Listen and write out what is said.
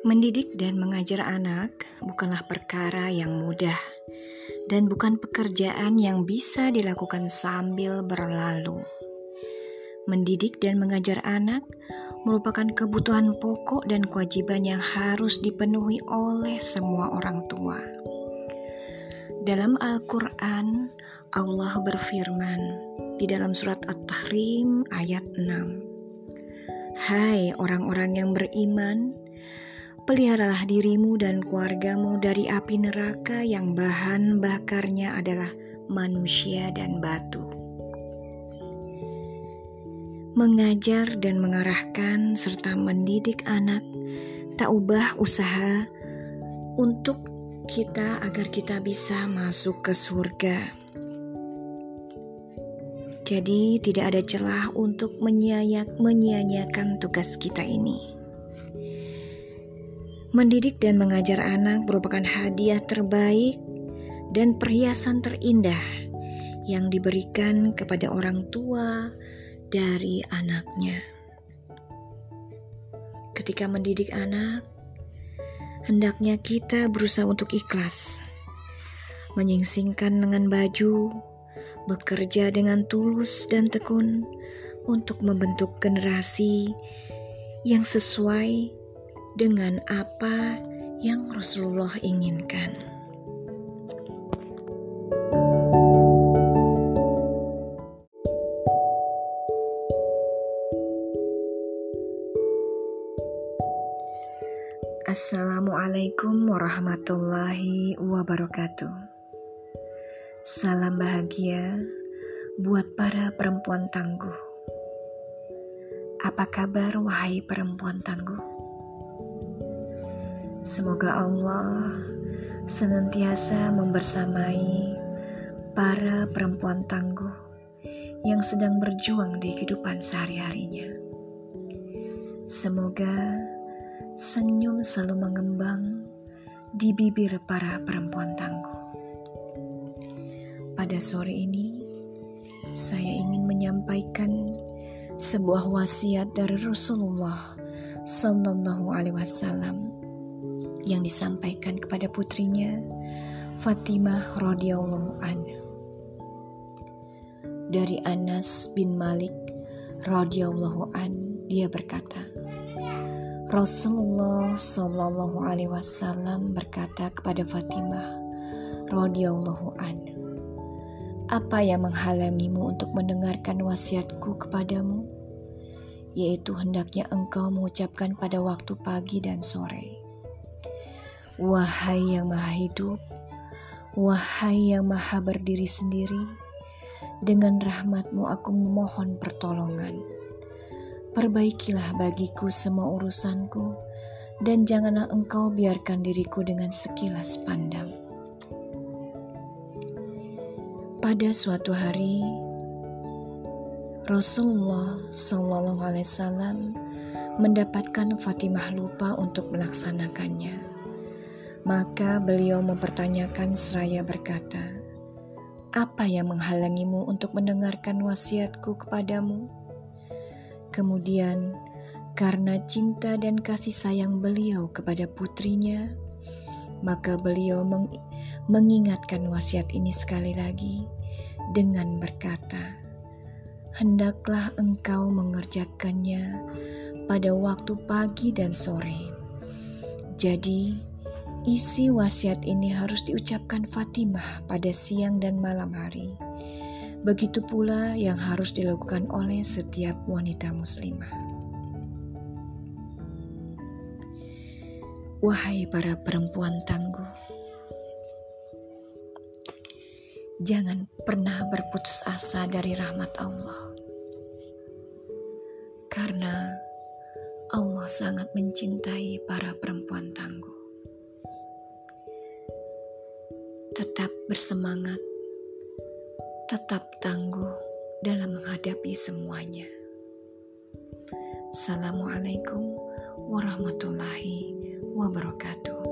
Mendidik dan mengajar anak bukanlah perkara yang mudah dan bukan pekerjaan yang bisa dilakukan sambil berlalu. Mendidik dan mengajar anak merupakan kebutuhan pokok dan kewajiban yang harus dipenuhi oleh semua orang tua. Dalam Al-Quran, Allah berfirman di dalam surat At-Tahrim ayat 6. Hai orang-orang yang beriman, Peliharalah dirimu dan keluargamu dari api neraka yang bahan bakarnya adalah manusia dan batu. Mengajar dan mengarahkan serta mendidik anak tak ubah usaha untuk kita agar kita bisa masuk ke surga. Jadi tidak ada celah untuk menyia-nyiakan tugas kita ini. Mendidik dan mengajar anak merupakan hadiah terbaik dan perhiasan terindah yang diberikan kepada orang tua dari anaknya. Ketika mendidik anak, hendaknya kita berusaha untuk ikhlas, menyingsingkan dengan baju, bekerja dengan tulus dan tekun untuk membentuk generasi yang sesuai dengan apa yang Rasulullah inginkan. Assalamualaikum warahmatullahi wabarakatuh. Salam bahagia buat para perempuan tangguh. Apa kabar, wahai perempuan tangguh? Semoga Allah senantiasa membersamai para perempuan tangguh yang sedang berjuang di kehidupan sehari-harinya. Semoga senyum selalu mengembang di bibir para perempuan tangguh. Pada sore ini, saya ingin menyampaikan sebuah wasiat dari Rasulullah Sallallahu Alaihi Wasallam yang disampaikan kepada putrinya Fatimah radhiyallahu anha. Dari Anas bin Malik radhiyallahu an dia berkata, Rasulullah Shallallahu alaihi wasallam berkata kepada Fatimah radhiyallahu an, apa yang menghalangimu untuk mendengarkan wasiatku kepadamu? Yaitu hendaknya engkau mengucapkan pada waktu pagi dan sore Wahai yang maha hidup, wahai yang maha berdiri sendiri, dengan rahmatmu aku memohon pertolongan. Perbaikilah bagiku semua urusanku, dan janganlah engkau biarkan diriku dengan sekilas pandang. Pada suatu hari, Rasulullah Shallallahu Alaihi Wasallam mendapatkan Fatimah lupa untuk melaksanakannya. Maka beliau mempertanyakan seraya berkata, "Apa yang menghalangimu untuk mendengarkan wasiatku kepadamu?" Kemudian, karena cinta dan kasih sayang beliau kepada putrinya, maka beliau meng mengingatkan wasiat ini sekali lagi dengan berkata, "Hendaklah engkau mengerjakannya pada waktu pagi dan sore." Jadi, Isi wasiat ini harus diucapkan Fatimah pada siang dan malam hari. Begitu pula yang harus dilakukan oleh setiap wanita muslimah. Wahai para perempuan tangguh, jangan pernah berputus asa dari rahmat Allah, karena Allah sangat mencintai para perempuan tangguh. Tetap bersemangat, tetap tangguh dalam menghadapi semuanya. Assalamualaikum warahmatullahi wabarakatuh.